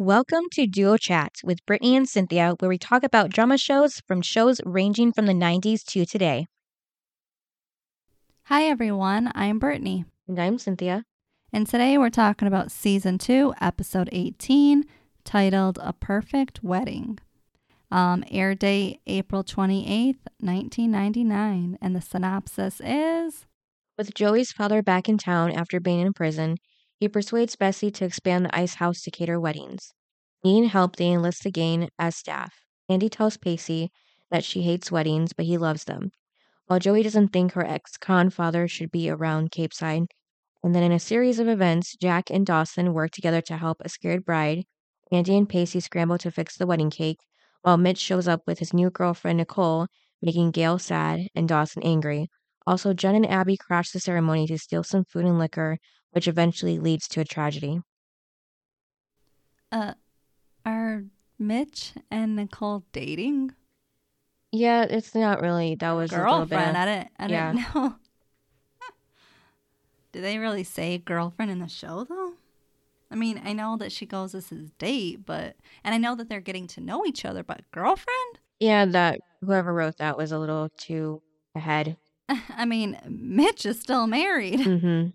Welcome to Duo Chats with Brittany and Cynthia, where we talk about drama shows from shows ranging from the 90s to today. Hi, everyone. I'm Brittany. And I'm Cynthia. And today we're talking about season two, episode 18, titled A Perfect Wedding. Um, air date April 28th, 1999. And the synopsis is With Joey's father back in town after being in prison, he persuades Bessie to expand the ice house to cater weddings. Needing help, they enlist again as staff. Andie tells Pacey that she hates weddings, but he loves them. While Joey doesn't think her ex con father should be around Capeside, and then in a series of events, Jack and Dawson work together to help a scared bride. Andie and Pacey scramble to fix the wedding cake, while Mitch shows up with his new girlfriend Nicole, making Gail sad and Dawson angry. Also, Jen and Abby crash the ceremony to steal some food and liquor, which eventually leads to a tragedy. Uh, are Mitch and Nicole dating? Yeah, it's not really. That was girlfriend. A little bit I didn't. I yeah. didn't know. Do they really say girlfriend in the show though? I mean, I know that she goes this is date, but and I know that they're getting to know each other, but girlfriend? Yeah, that whoever wrote that was a little too ahead. I mean, Mitch is still married. hmm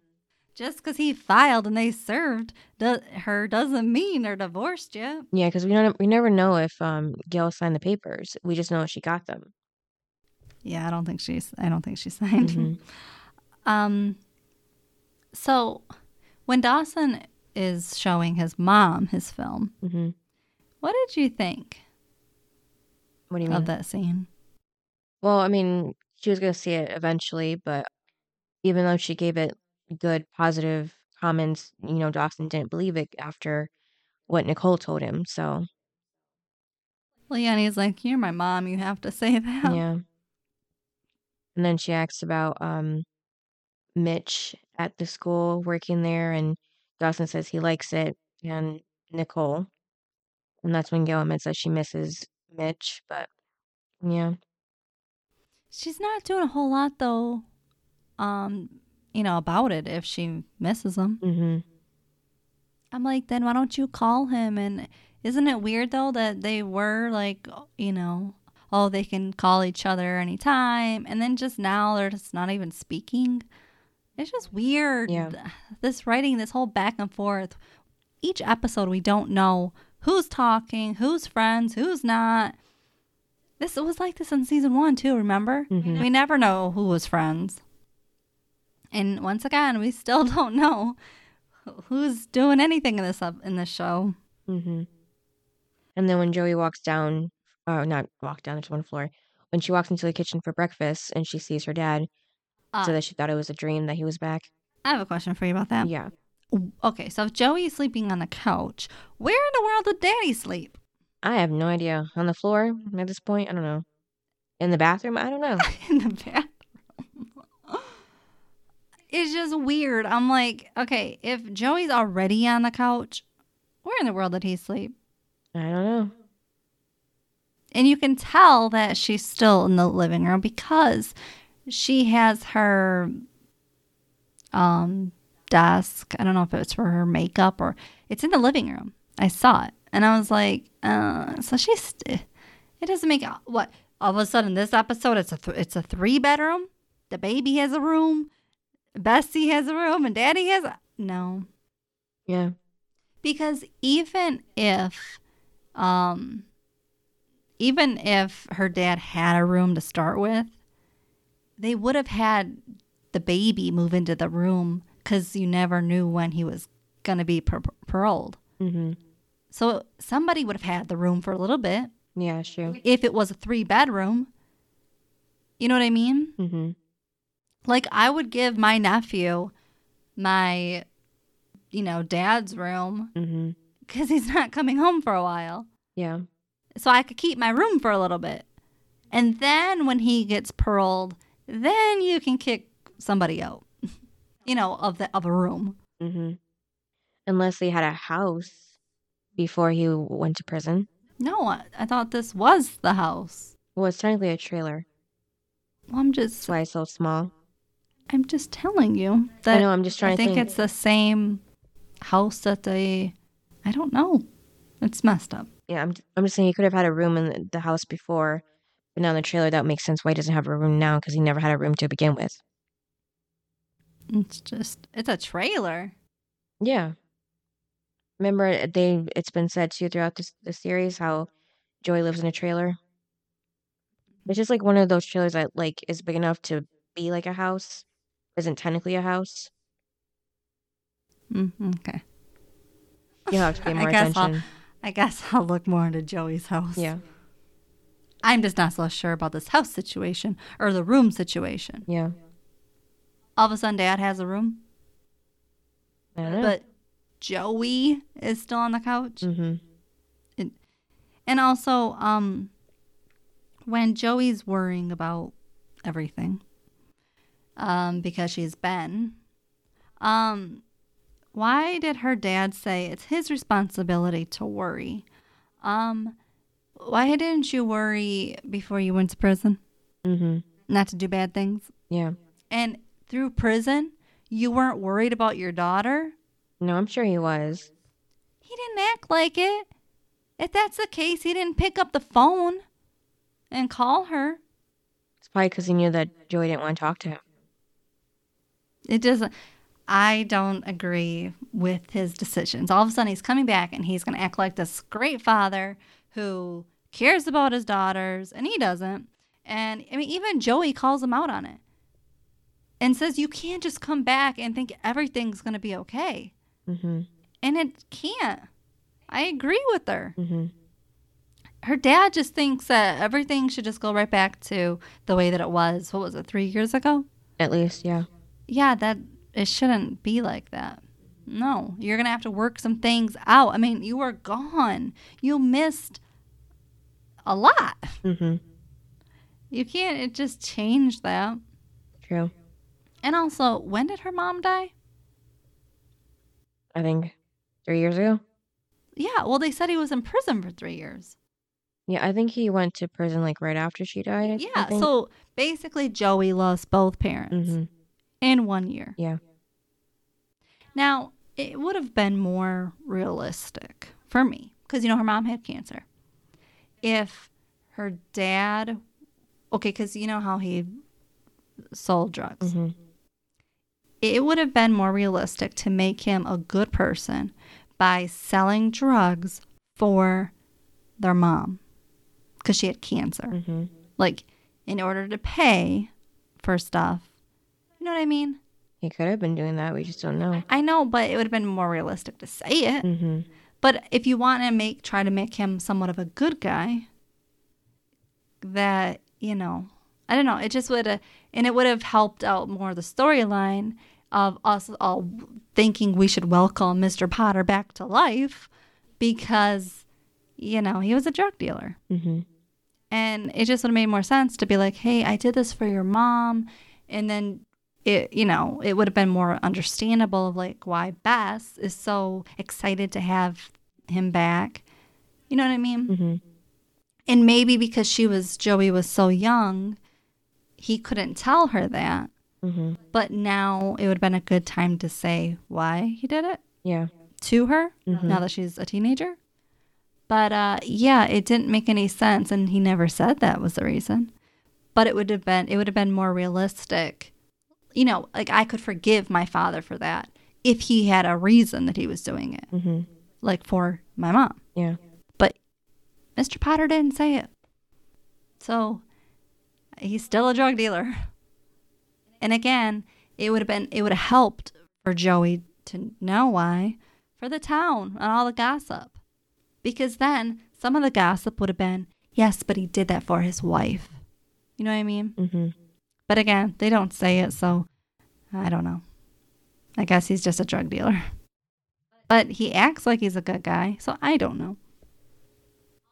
Just because he filed and they served do- her doesn't mean they're divorced yet. Yeah, because we don't. We never know if um Gail signed the papers. We just know she got them. Yeah, I don't think she's. I don't think she signed. Mhm. Um. So, when Dawson is showing his mom his film, hmm what did you think What do you mean? of that scene? Well, I mean, she was gonna see it eventually, but even though she gave it good, positive comments, you know, Dawson didn't believe it after what Nicole told him. So Well, yeah, and he's like, "You're my mom. You have to say that." yeah. And then she asks about um Mitch at the school working there, and Dawson says he likes it, and Nicole, and that's when Gail admits that she misses Mitch. But yeah, She's not doing a whole lot though. Um, you know about it if she misses him. hmm I'm like, then why don't you call him? And isn't it weird though that they were like, you know, oh, they can call each other anytime, and then just now they're just not even speaking. It's just weird. Yeah. This writing, this whole back and forth. Each episode, we don't know who's talking, who's friends, who's not. This was like this in season one too. Remember, Mhm. we never know who was friends. And once again, we still don't know who's doing anything in this up in this show. hmm And then when Joey walks down, or not walk down, there's one floor. When she walks into the kitchen for breakfast and she sees her dad, Uh, so that she thought it was a dream that he was back. I have a question for you about that. Yeah. Okay, so if Joey's sleeping on the couch, where in the world did Daddy sleep? I have no idea. On the floor at this point, I don't know. In the bathroom, I don't know. in the bathroom. It's just weird. I'm like, okay, if Joey's already on the couch, where in the world did he sleep? I don't know. And you can tell that she's still in the living room because she has her um desk. I don't know if it's for her makeup or it's in the living room. I saw it and I was like, uh, so she's. It doesn't make what all of a sudden this episode it's a th- it's a three bedroom. The baby has a room, Bessie has a room, and Daddy has a no. Yeah. because even if um even if her dad had a room to start with they would have had the baby move into the room because you never knew when he was going to be par- paroled. Hmm so somebody would have had the room for a little bit. Yeah, sure. if it was a three bedroom you know what i mean? Hmm like i would give my nephew my you know dad's room because he's not coming home for a while Yeah. so I could keep my room for a little bit. And then when he gets paroled, then you can kick somebody out. you know, of the of a room. Mm-hmm. Unless they had a house before he went to prison. No, I, I thought this was the house. Well, it's technically a trailer. Well, I'm just That's why it's so small. I'm just telling you that I know. I'm just trying I to think think. it's the same house that they I don't know. It's messed up. Yeah, I'm, I'm just saying he could have had a room in the- the house before, but now in the trailer that makes sense why he doesn't have a room now because he never had a room to begin with. It's just, it's a trailer. Yeah. Remember, uh, they it's been said too throughout this the series how Joy lives in a trailer. It's just like one of those trailers that like is big enough to be like a house, isn't technically a house. Mm, okay. You have to pay I more guess I'll- attention. I guess I'll look more into Joey's house. Yeah, I'm just not so sure about this house situation or the room situation. yeah. All of a sudden, dad has a room, I but Joey is still on the couch. mm-hmm. And, And also, um, when Joey's worrying about everything, um, because she's Ben, um, why did her dad say it's his responsibility to worry? Um, why didn't you worry before you went to prison? Mm-hmm. Not to do bad things? Yeah. And through prison, you weren't worried about your daughter? No, I'm sure he was. He didn't act like it. If that's the case, he didn't pick up the phone and call her. It's probably because he knew that Joey didn't want to talk to him. It doesn't. I don't agree with his decisions. All of a sudden, he's coming back and he's going to act like this great father who cares about his daughters, and he doesn't. And I mean, even Joey calls him out on it and says, You can't just come back and think everything's going to be okay. Mm-hmm. And it can't. I agree with her. Mm-hmm. Her dad just thinks that everything should just go right back to the way that it was. What was it, three years ago? At least, yeah. Yeah, that it shouldn't be like that. No, you're gonna have to work some things out. I mean, you were gone. You missed a lot. Mm-hmm. You can't it just change that. True. And also, when did her mom die? I think three years ago. Yeah, well, they said he was in prison for three years. Yeah, I think he went to prison like right after she died. I- Yeah, so basically, Joey lost both parents Mhm. In one year. Yeah. Now, it would have been more realistic for me because, you know, her mom had cancer. If her dad, okay, because you know how he sold drugs, hmm it would have been more realistic to make him a good person by selling drugs for their mom because she had cancer. hmm Like, in order to pay for stuff. You know what I mean? He could have been doing that. We just don't know. I know, but it would have been more realistic to say it. hmm But if you want to make try to make him somewhat of a good guy, that you know, I don't know, it just would have, and it would have helped out more the storyline of us all thinking we should welcome Mr. Potter back to life because you know he was a drug dealer, hmm and it just would have made more sense to be like, hey, I did this for your mom, and then. It, you know, it would have been more understandable of like why Bess is so excited to have him back. You know what I mean? hmm And maybe because she was Joey was so young, he couldn't tell her that. hmm But now it would have been a good time to say why he did it Yeah. to her Mhm. now that she's a teenager. But uh, yeah, it didn't make any sense, and he never said that was the reason. But it would have been it would have been more realistic. You know, like I could forgive my father for that if he had a reason that he was doing it, hmm like for my mom. Yeah. But Mr. Potter didn't say it. So he's still a drug dealer. And again, it would have been it would have helped for Joey to know why for the town and all the gossip. Because then some of the gossip would have been, yes, but he did that for his wife. You know what I mean? hmm But again, they don't say it, so I don't know. I guess he's just a drug dealer. But he acts like he's a good guy, so I don't know.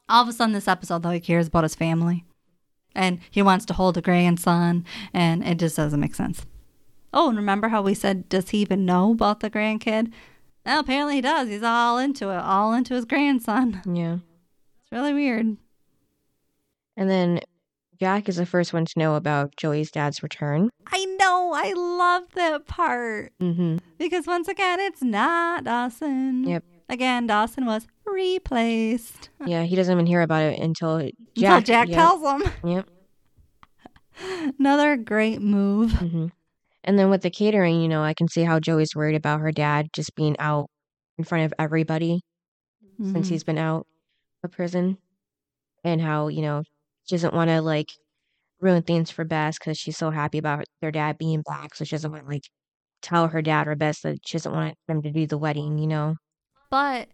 All of a sudden, this episode, though, he cares about his family. And he wants to hold a grandson, and it just doesn't make sense. Oh, and remember how we said, does he even know about the grandkid? Well, apparently he does. He's all into it, all into his grandson. Yeah. It's really weird. And then Jack is the first one to know about Joey's dad's return. I know. I love that part. hmm Because once again, it's not Dawson. Yep. Again, Dawson was replaced. Yeah, he doesn't even hear about it until Until Jack. Jack yep, tells him. Yep. Another great move. hmm And then with the catering, you know, I can see how Joey's worried about her dad just being out in front of everybody since Mhm. he's been out of prison, and how you know she doesn't want to like ruin things for Bess because she's so happy about their dad being back, so she doesn't want to like tell her dad or Bess that she doesn't want them to do the wedding. You know? But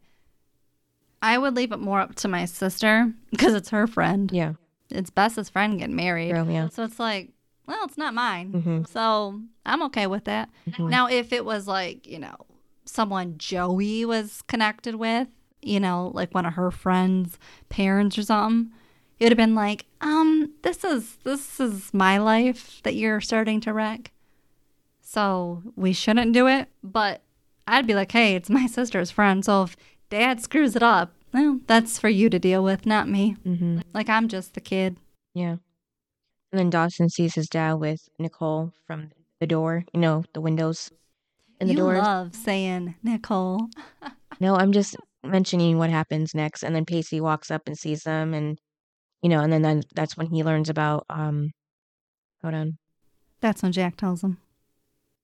I would leave it more up to my sister because it's her friend. Yeah. It's Bess's friend getting married. Yeah. So it's like, well, it's not mine. hmm So I'm okay with that. Mhm. Now, if it was like, you know, someone Joey was connected with, you know, like one of her friends' parents or something, it would have been like, um, this is this is my life that you're starting to wreck. So we shouldn't do it. But I'd be like, hey, it's my sister's friend. So if dad screws it up, well, that's for you to deal with, not me. hmm Like I'm just the kid. Yeah. And then Dawson sees his dad with Nicole from the door, you know, the windows in the you doors. love saying Nicole. No, I'm just mentioning what happens next. And then Pacey walks up and sees them and you know, and then, then that's when he learns about um hold on. That's when Jack tells him.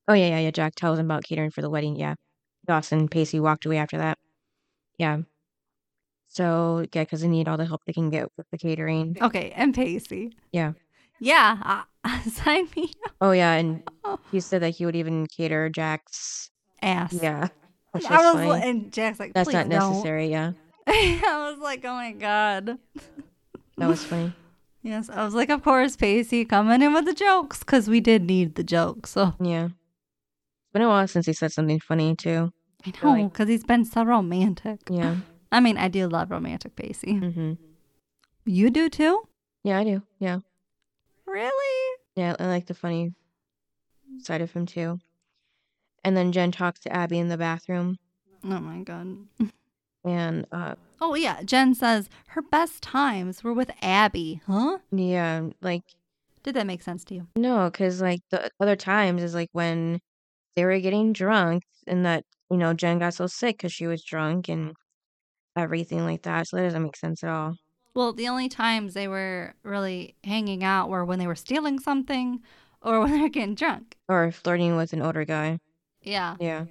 Oh yeah, yeah, yeah. Jack tells him about catering for the wedding, yeah. Dawson Pacey walked away after that. Yeah. So yeah, because they need all the help they can get with the catering. Okay, and Pacey. Yeah. Yeah, uh, sign me up. Oh yeah, and Oh, he said that he would even cater Jack's ass. yeah. Which I was, and Jack's like, That's "Please not don't." necessary, yeah. I was like, oh my god. That was funny. Yes, I was like, of course, Pacey coming in with the jokes because we did need the jokes. So Yeah. It's been a while since he said something funny too. I like- know because he's been so romantic. Yeah. I mean, I do love romantic Pacey. Mm-hmm. You do too? Yeah, I do. Yeah. Really? Yeah, I like the funny side of him too. And then Jen talks to Abby in the bathroom Oh my god. and uh Oh yeah, Jen says her best times were with Abby. Huh? yeah, like Did that make sense to you? no, cuz like the other times is like when they were getting drunk and that, you know, Jen got so sick cuz she was drunk and everything like that. So that doesn't make sense at all. Well, the only times they were really hanging out were when they were stealing something or when they were getting drunk. Or flirting with an older guy. Yeah. Yeah.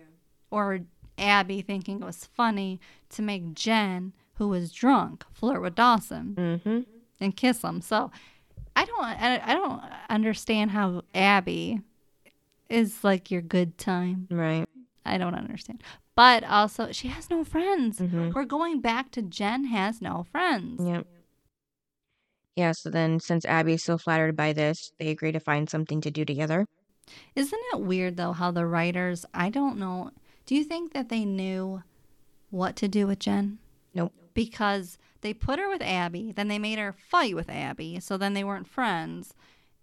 Or Abby thinking it was funny to make Jen, who was drunk, flirt with Dawson Mhm. and kiss him. So I don't I, I don't understand how Abby is like your good time. Right. I don't understand. But also she has no friends. Mhm. We're going back to Jen has no friends. Yep. Yeah, so then since Abby is so flattered by this, they agree to find something to do together. Isn't it weird though how the writers, I don't know, do you think that they knew what to do with Jen? Nope. Because they put her with Abby, then they made her fight with Abby, so then they weren't friends.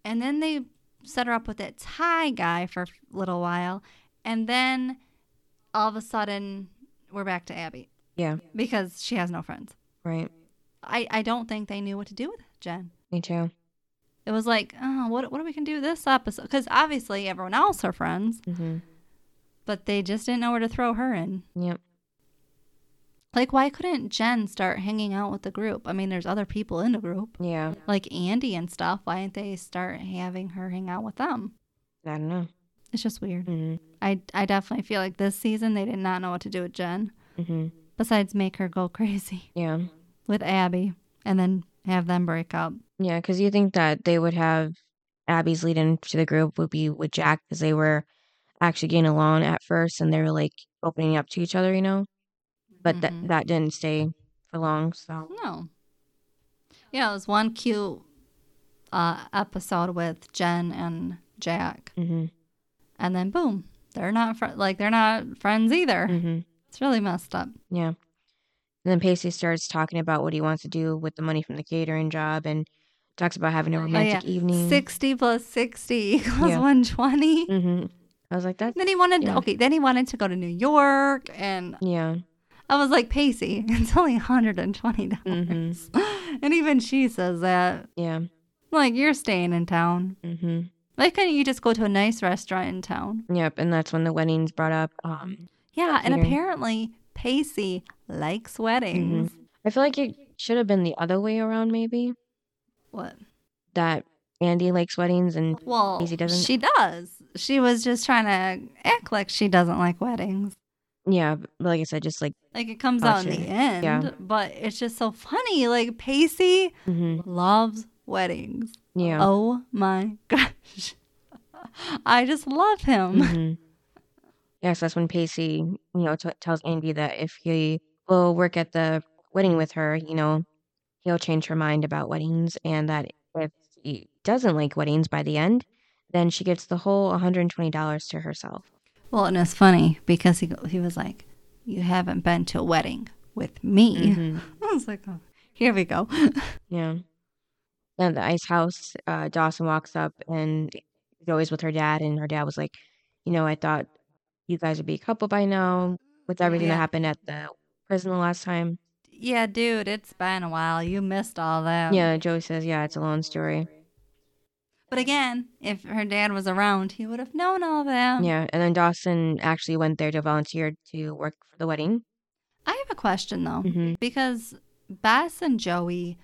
And then they set her up with that Thai guy for a little while, and then all of a sudden we're back to Abby Yeah, because she has no friends. right. I, I don't think they knew what to do with Jen. Me too. It was like, oh, what what are we gonna do this episode? Because obviously everyone else are friends, hmm but they just didn't know where to throw her in. Yep. Like, why couldn't Jen start hanging out with the group? I mean, there's other people in the group, Yeah. like Andie and stuff. Why didn't they start having her hang out with them? I don't know. It's just weird. hmm I I definitely feel like this season they did not know what to do with Jen. hmm Besides, make her go crazy Yeah. with Abby, and then have them break up. Yeah, because you think that they would have Abby's lead into the group would be with Jack because they were actually getting along at first and they were like opening up to each other, you know? But Mhm. that that didn't stay for long, so. No. Yeah, it was one cute uh, episode with Jen and Jack, hmm and then boom, they're not fr- like they're not friends either. hmm It's really messed up. Yeah. And then Pacey starts talking about what he wants to do with the money from the catering job and talks about having a romantic evening. Sixty plus sixty equals Yeah. one twenty. I was like, that. Then he wanted Yeah. okay. Then he wanted to go to New York, and Yeah. I was like, Pacey, it's only hundred and twenty dollars, and even she says that. Yeah. Like you're staying in town. hmm Why couldn't you just go to a nice restaurant in town? Yep. And that's when the wedding's brought up. Um. Yeah, and apparently Pacey likes weddings. I feel like it should have been the other way around, maybe. What? That Andie likes weddings and Well, Daisy doesn't? she does. She was just trying to act like she doesn't like weddings. yeah, but like I said, just like Like it comes out in the end, Yeah. but it's just so funny. Like Pacey hmm loves weddings. yeah. Oh my gosh. I just love him. hmm Yeah, so that's when Pacey, you know, t- tells Andie that if he will work at the wedding with her, you know, he'll change her mind about weddings, and that if he doesn't like weddings by the end, then she gets the whole $120 to herself. Well, and it's funny because he he was like, "You haven't been to a wedding with me." Mhm. I was like, "Oh, here we go." Yeah. Then at the ice house, uh, Dawson walks up and he's always with her dad, and her dad was like, you know, I thought you guys would be a couple by now with everything Yeah. that happened at the prison the last time. yeah, dude, it's been a while. You missed all that. Yeah, Joey says, yeah, it's a long story. But again, if her dad was around, he would have known all that. Yeah, and then Dawson actually went there to volunteer to work for the wedding. I have a question though, Mhm. because Bess and Joey,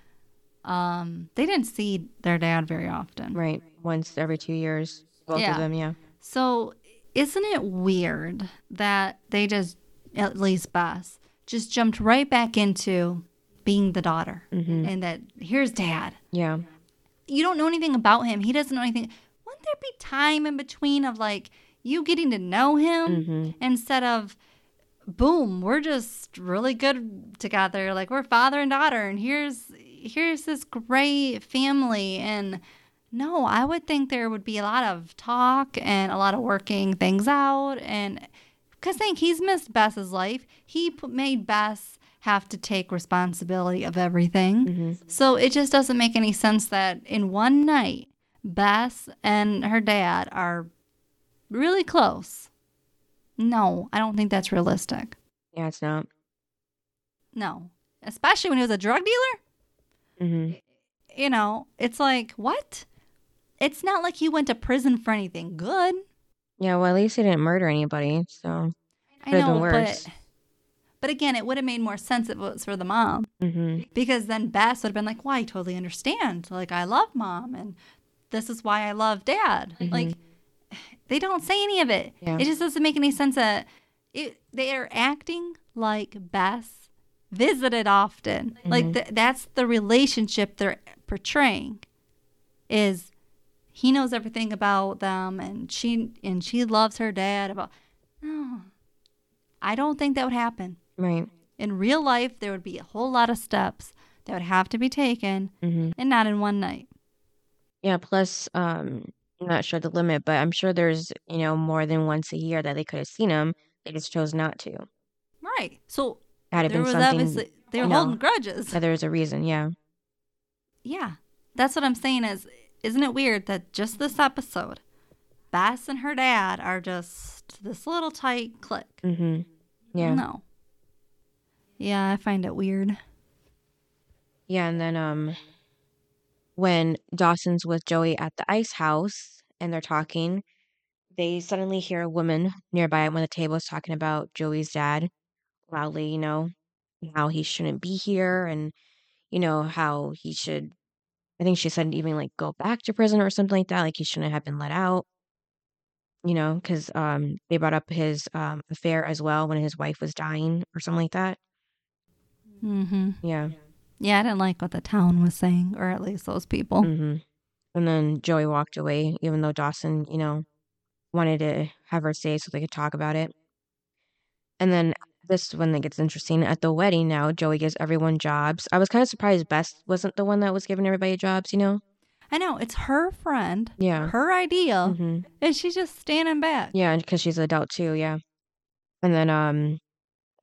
um, they didn't see their dad very often. Right, once every two years, both Yeah. of them. Yeah, So, isn't it weird that they just, at least Bess, just jumped right back into being the daughter hmm and that here's dad. yeah, You don't know anything about him. He doesn't know anything. Wouldn't there be time in between of like you getting to know him hmm instead of boom, we're just really good together. Like we're father and daughter and here's here's this great family and no, I would think there would be a lot of talk and a lot of working things out and because think he's missed Bess's life. He made Bess have to take responsibility of everything. hmm So it just doesn't make any sense that in one night, Bess and her dad are really close. No, I don't think that's realistic. yeah, it's not. No, especially when he was a drug dealer. hmm You know, it's like, what? It's not like he went to prison for anything good. Yeah, well, at least he didn't murder anybody, so. I Could've been worse. but but again, it would have made more sense if it was for the mom. hmm Because then Bess would have been like, "Well, I totally understand. Like, I love mom, and this is why I love dad." Like, they don't say any of it. Yeah. It just doesn't make any sense. That it, they are acting like Bess visited often. Like th- that's the relationship they're portraying. Is he knows everything about them, and she and she loves her dad. About no, I don't think that would happen Right. in real life there would be a whole lot of steps that would have to be taken hmm and not in one night Yeah, plus, um, I'm not sure the limit, but I'm sure there's, you know, more than once a year that they could have seen him. They just chose not to. right so Had it there been was something, obviously they were no. holding grudges yeah, there was a reason. Yeah. yeah that's what i'm saying is isn't it weird that just this episode Bess and her dad are just this little tight clique Mm-hmm. Yeah. no yeah i find it weird Yeah, and then um when Dawson's with Joey at the ice house and they're talking, they suddenly hear a woman nearby at one of the tables talking about Joey's dad loudly, you know, how he shouldn't be here and you know how he should I think she said even like go back to prison or something like that, like he shouldn't have been let out. You know, because um, they brought up his um, affair as well when his wife was dying or something like that. Mm-hmm Yeah. yeah i didn't like what the town was saying or at least those people hmm And then Joey walked away, even though Dawson, you know, wanted to have her stay so they could talk about it. And then this is when it gets interesting. At the wedding now, Joey gives everyone jobs. I was kind of surprised Bess wasn't the one that was giving everybody jobs, you know? i know it's her friend Yeah. her idea hmm and she's just standing back Yeah, because she's an adult too, yeah. And then um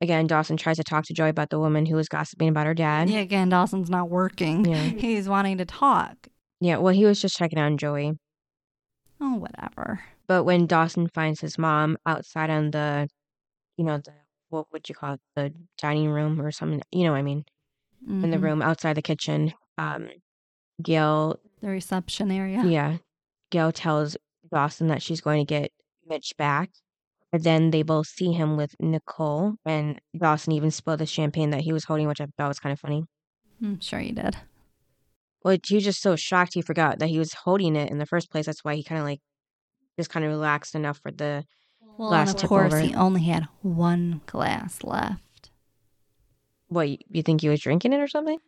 again, Dawson tries to talk to Joey about the woman who was gossiping about her dad. Yeah, again, Dawson's not working. Yeah. He's wanting to talk. Yeah, well, he was just checking on Joey. Oh, whatever. But when Dawson finds his mom outside on the, you know, the what would you call it, the dining room or something, you know what I mean, in the Mhm. room outside the kitchen, um, Gail, The reception area. yeah, Gail tells Dawson that she's going to get Mitch back But then they both see him with Nicole, and Dawson even spilled the champagne that he was holding, which I thought was kind of funny. I'm sure you did. Well, he was just so shocked he forgot that he was holding it in the first place. That's why he kind of like just kind of relaxed enough for the Well, Glass and of tip course, over. he only had one glass left. what you- you think he was drinking it or something?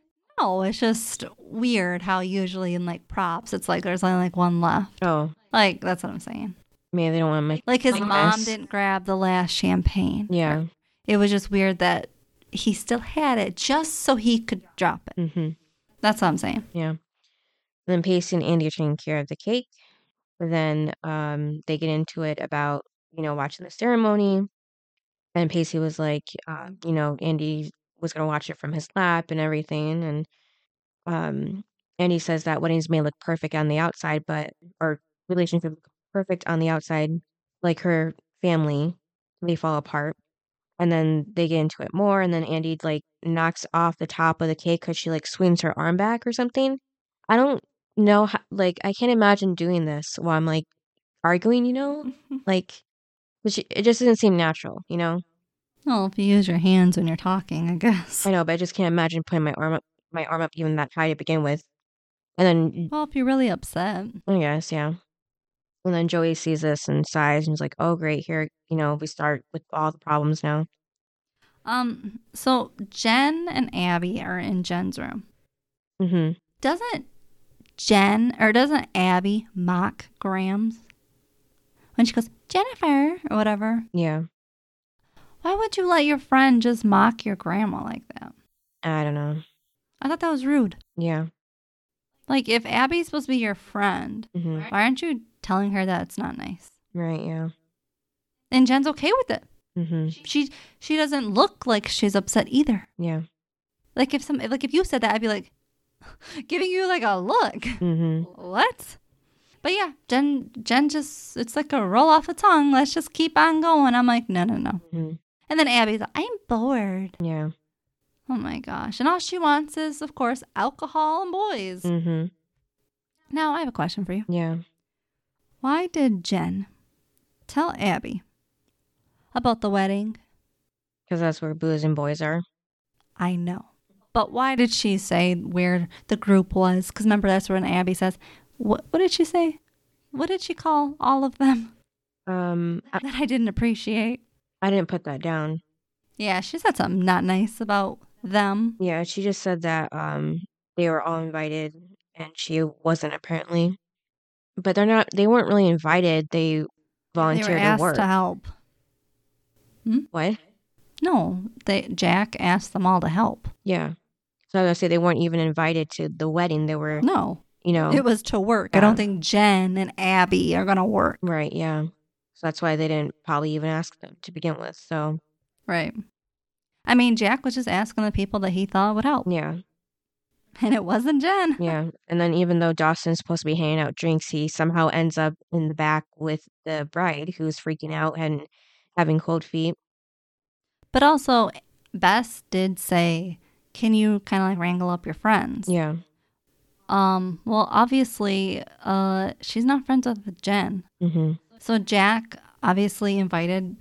No, it's just weird how usually in like props, it's like there's only like one left. Oh, Like, that's what I'm saying. Maybe they don't want to make Like his mom this. didn't grab the last champagne. yeah. It was just weird that he still had it just so he could drop it. Mm-hmm. That's what I'm saying. Yeah. then Pacey and Andie are taking care of the cake. But then um, they get into it about, you know, watching the ceremony. And Pacey was like, uh, you know, Andie was going to watch it from his lap and everything. And um, Andie says that weddings may look perfect on the outside, but, or relationships look perfect on the outside, like her family, they fall apart. And then they get into it more. And then Andie like knocks off the top of the cake because she like swings her arm back or something. I don't know how, like, I can't imagine doing this while I'm like arguing, you know? Like, which it just doesn't seem natural, you know? Well, if you use your hands when you're talking, I guess. I know, but I just can't imagine putting my arm up, my arm up even that high to begin with. And then, Well, if you're really upset. I guess, yeah. And then Joey sees this and sighs and is like, oh, great, here, you know, we start with all the problems now. Um, so Jen and Abby are in Jen's room. Mm-hmm. Doesn't Jen or doesn't Abby mock Grams when she goes Jennifer or whatever? Yeah. Why would you let your friend just mock your grandma like that? I don't know. I thought that was rude. Yeah. Like if Abby's supposed to be your friend, hmm why aren't you telling her that it's not nice? Right, yeah. And Jen's okay with it. hmm She she doesn't look like she's upset either. Yeah. Like if some like if you said that, I'd be like giving you like a look. hmm What? But yeah, Jen Jen just it's like a roll off the tongue. Let's just keep on going. I'm like, no, no, no. hmm And then Abby's like, I'm bored. Yeah. Oh my gosh. And all she wants is, of course, alcohol and boys. Mm-hmm. Now I have a question for you. Yeah. Why did Jen tell Abby about the wedding? Because that's where booze and boys are. I know. But why did she say where the group was? Because remember, that's when Abby says, what, what did she say? What did she call all of them Um, I, that I didn't appreciate? I didn't put that down. Yeah, she said something not nice about them. Yeah, she just said that um they were all invited and she wasn't apparently. But they're not they weren't really invited. They volunteered They were volunteered to asked work. to help. Hmm? What? No, they Jack asked them all to help. Yeah. So I was gonna say they weren't even invited to the wedding. They were No, you know it was to work. I don't think Jen and Abby are gonna work. right, yeah. So that's why they didn't probably even ask them to begin with. So Right. I mean, Jack was just asking the people that he thought would help, yeah, and it wasn't Jen. yeah. And then even though Dawson's supposed to be handing out drinks, he somehow ends up in the back with the bride who's freaking out and having cold feet. But also, Bess did say, "Can you kind of like wrangle up your friends?" Yeah. Um. Well, obviously, uh, she's not friends with Jen, hmm so Jack obviously invited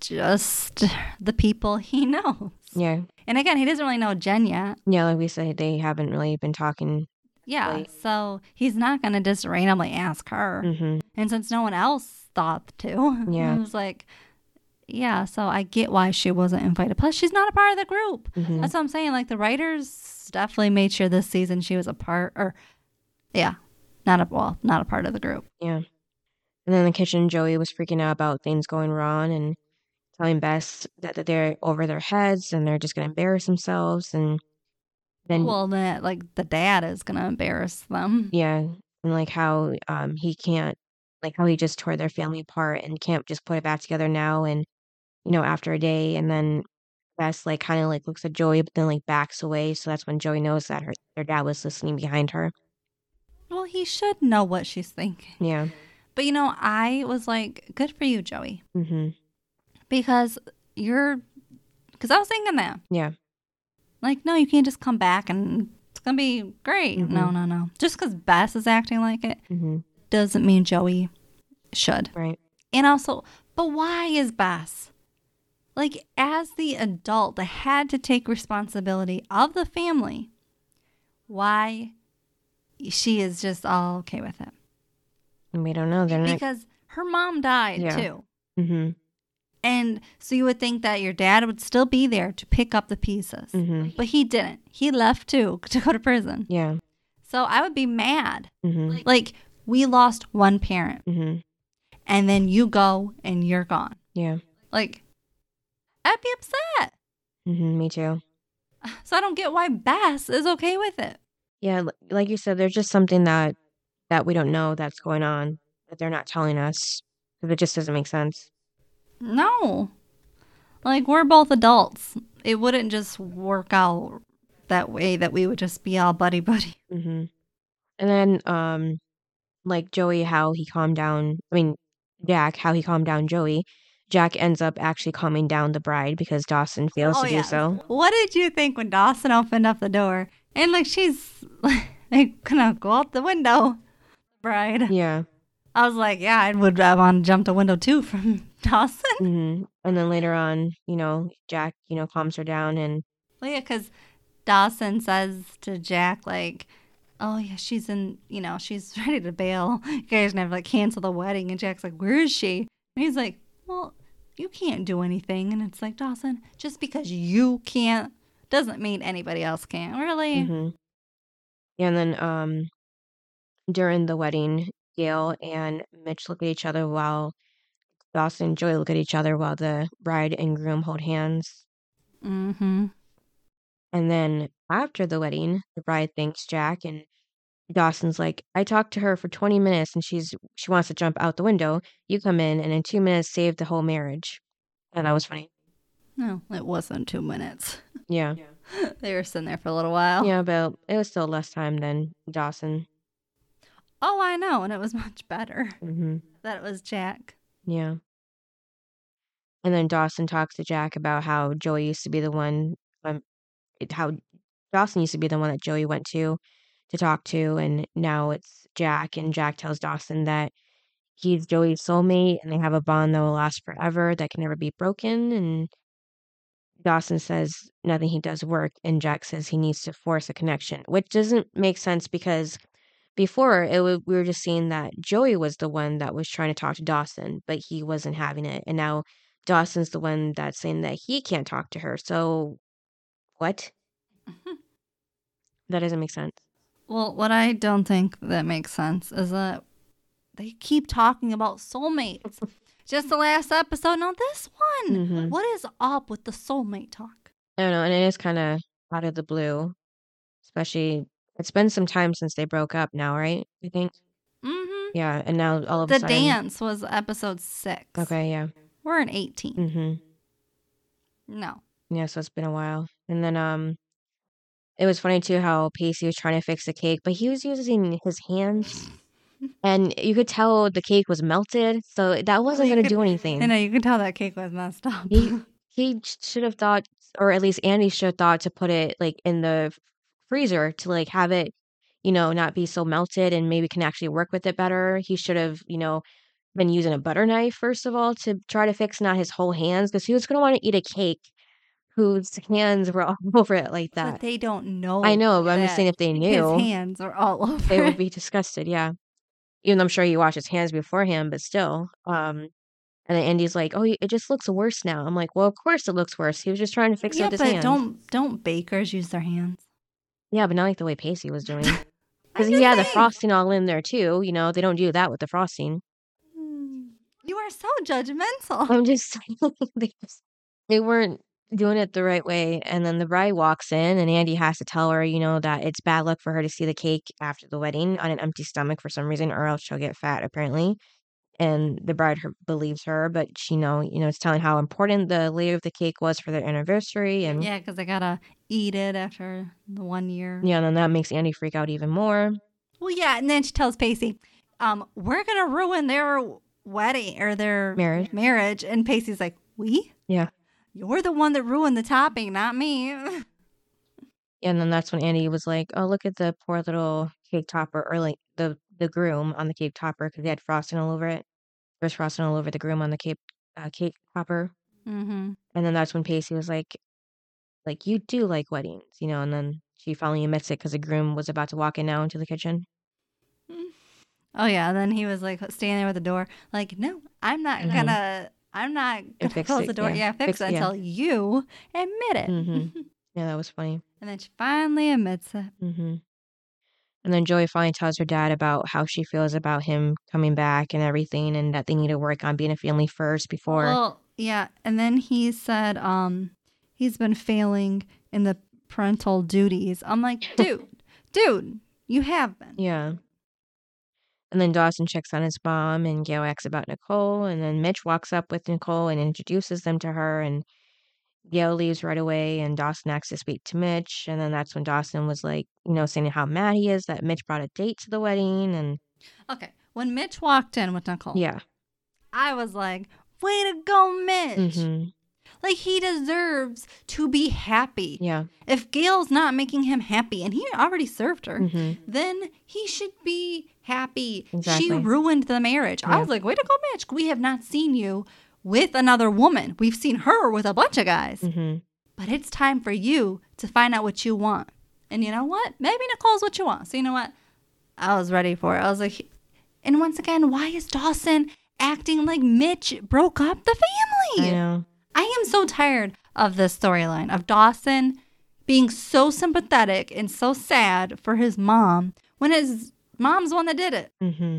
just the people he knows. Yeah. And again, he doesn't really know Jen yet. Yeah, like we said, they haven't really been talking. Yeah. Right. So he's not going to just randomly ask her. hmm And since no one else thought to, Yeah. I was like, yeah, so I get why she wasn't invited. Plus, she's not a part of the group. hmm That's what I'm saying. Like, the writers definitely made sure this season she was a part, or, yeah, not a, well, not a part of the group. Yeah. And then in the kitchen, Joey was freaking out about things going wrong and telling Bess that, that they're over their heads and they're just going to embarrass themselves. And then, well, that, like, the dad is going to embarrass them. yeah, and like how um he can't, like how he just tore their family apart and can't just put it back together now. And, you know, after a day, and then Bess like kind of like looks at Joey, but then like backs away. So that's when Joey knows that her their dad was listening behind her. Well, he should know what she's thinking. Yeah. But, you know, I was like, good for you, Joey. hmm because you're because I was thinking that Yeah. like no you can't just come back and it's gonna be great Mhm. no no no just because Bess is acting like it hmm doesn't mean Joey should Right. and also But why is Bess? Like, as the adult that had to take responsibility of the family, why she is just all okay with it? We don't know. They're not. Because her mom died Yeah. too. hmm And so you would think that your dad would still be there to pick up the pieces. hmm But he didn't. He left too to go to prison. Yeah. So I would be mad. hmm Like, we lost one parent hmm and then you go and you're gone. Yeah. Like, I'd be upset. hmm Me too. So I don't get why Bess is okay with it. Yeah. Like you said, there's just something that that we don't know that's going on that they're not telling us it just doesn't make sense. No. Like, we're both adults. It wouldn't just work out that way that we would just be all buddy buddy. hmm And then, um, like Joey, how he calmed down. I mean, Jack, how he calmed down Joey. Jack ends up actually calming down the bride because Dawson fails to do so. What did you think when Dawson opened up the door and like she's like gonna go out the window, bride? Yeah. I was like, yeah, I would uh, want to jump the window too from Dawson. hmm And then later on, you know, Jack, you know, calms her down and Well, yeah, because Dawson says to Jack like, "Oh yeah, she's in. You know, she's ready to bail. You guys to like cancel the wedding." And Jack's like, "Where is she?" And he's like, "Well, you can't do anything." And it's like Dawson, just because you can't doesn't mean anybody else can't. Really? hmm Yeah, and then um during the wedding, Gail and Mitch look at each other while Dawson and Joy look at each other while the bride and groom hold hands. Mm-hmm. And then after the wedding, the bride thanks Jack and Dawson's like, I talked to her for 20 minutes and she's she wants to jump out the window. You come in and in two minutes save the whole marriage. And that was funny. No, it wasn't two minutes. Yeah. they were sitting there for a little while. Yeah, but it was still less time than Dawson. Oh, I know, and it was much better Mm-hmm. that it was Jack. Yeah. And then Dawson talks to Jack about how Joey used to be the one, um, it- how Dawson used to be the one that Joey went to to talk to, and now it's Jack. And Jack tells Dawson that he's Joey's soulmate and they have a bond that will last forever that can never be broken. And Dawson says nothing he does work, and Jack says he needs to force a connection, which doesn't make sense because before it wa- we were just seeing that Joey was the one that was trying to talk to Dawson, but he wasn't having it, and now Dawson's the one that's saying that he can't talk to her. So what? That doesn't make sense. Well, what I don't think that makes sense is that they keep talking about soulmates. Just the last episode, no, this one. Mhm. What is up with the soulmate talk? I don't know, and it is kind of out of the blue, especially it's been some time since they broke up now, right? I think. Mm-hmm. Yeah, and now all of a The sudden. dance was episode six. Okay, yeah. We're in 18. Mm-hmm. No. Yeah, so it's been a while. And then um it was funny too how Pacey was trying to fix the cake, but he was using his hands and you could tell the cake was melted, so that wasn't going to do I anything. know, you could tell that cake was messed up. He he should have thought or at least Andie should have thought to put it like in the freezer to like have it, you know, not be so melted and maybe can actually work with it better. He should have, you know, been using a butter knife first of all to try to fix not his whole hands because he was going to want to eat a cake whose hands were all over it like but that. they don't know. I know, but I'm just saying if they knew, His hands are all over. they would be disgusted. Yeah, even though I'm sure he washed his hands beforehand, but still. Um, and then Andie's like, "Oh, it just looks worse now." I'm like, "Well, of course it looks worse. He was just trying to fix it yeah, with his but hands." don't don't bakers use their hands? Yeah, but not like the way Pacey was doing. Because he had the frosting all in there too. You know, they don't do that with the frosting. Hmm. You are so judgmental. I'm just saying they just they weren't doing it the right way. And then the bride walks in, and Andie has to tell her, you know, that it's bad luck for her to see the cake after the wedding on an empty stomach for some reason, or else she'll get fat apparently. And the bride her, believes her, but she know, you know, it's telling how important the layer of the cake was for their anniversary, and Yeah, because I gotta eat it after the one year. yeah, and then that makes Andie freak out even more. Well, yeah, and then she tells Pacey, um, "We're gonna ruin their wedding or their Marriage. Marriage, and Pacey's like, "We? Yeah. You're the one that ruined the topping, not me." And then that's when Andie was like, "Oh, look at the poor little cake topper, or like the the groom on the cake topper because he had frosting all over it. There's frosting all over the groom on the cake uh, cake topper. Mm-hmm. And then that's when Pacey was like, like, you do like weddings, you know, and then she finally admits it because the groom was about to walk in now into the kitchen. Oh yeah. Then he was like standing there with the door, like, no, I'm not Mhm. gonna, I'm not gonna fix close it, the door. yeah. Yeah, fix, Fix- it yeah. until you admit it. Mhm. Yeah, that was funny. and then she finally admits it. hmm And then Joey finally tells her dad about how she feels about him coming back and everything, and that they need to work on being a family first before. Well, yeah. And then he said, um, he's been failing in the parental duties. I'm like, dude, dude, you have been. yeah. And then Dawson checks on his mom, and Gail asks about Nicole, and then Mitch walks up with Nicole and introduces them to her, and Gail leaves right away, and Dawson asks to speak to Mitch, and then that's when Dawson was like, you know, saying how mad he is that Mitch brought a date to the wedding, and Okay. When Mitch walked in with Nicole, yeah, I was like, way to go, Mitch. hmm Like, he deserves to be happy. yeah, If Gail's not making him happy, and he already served her, hmm then he should be happy. She ruined the marriage. I was like, way to go, Mitch. We have not seen you with another woman. We've seen her with a bunch of guys. hmm But it's time for you to find out what you want. And you know what? Maybe Nicole's what you want. So you know what? I was ready for it. I was like, and once again, why is Dawson acting like Mitch broke up the I family? know. I am so tired of this storyline of Dawson being so sympathetic and so sad for his mom when his mom's the one that did it. hmm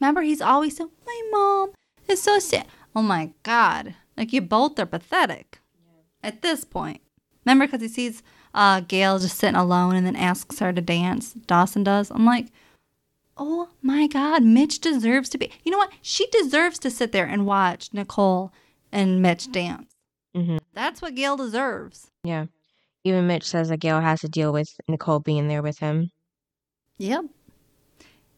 Remember, he's always so, my mom is so sad. Oh my God. Like, you both are pathetic at this point. Remember, because he sees uh, Gail just sitting alone and then asks her to dance. Dawson does. I'm like, oh my God, Mitch deserves to be. You know what? She deserves to sit there and watch Nicole and Mitch dance. hmm That's what Gail deserves. Yeah. Even Mitch says that Gail has to deal with Nicole being there with him. Yep.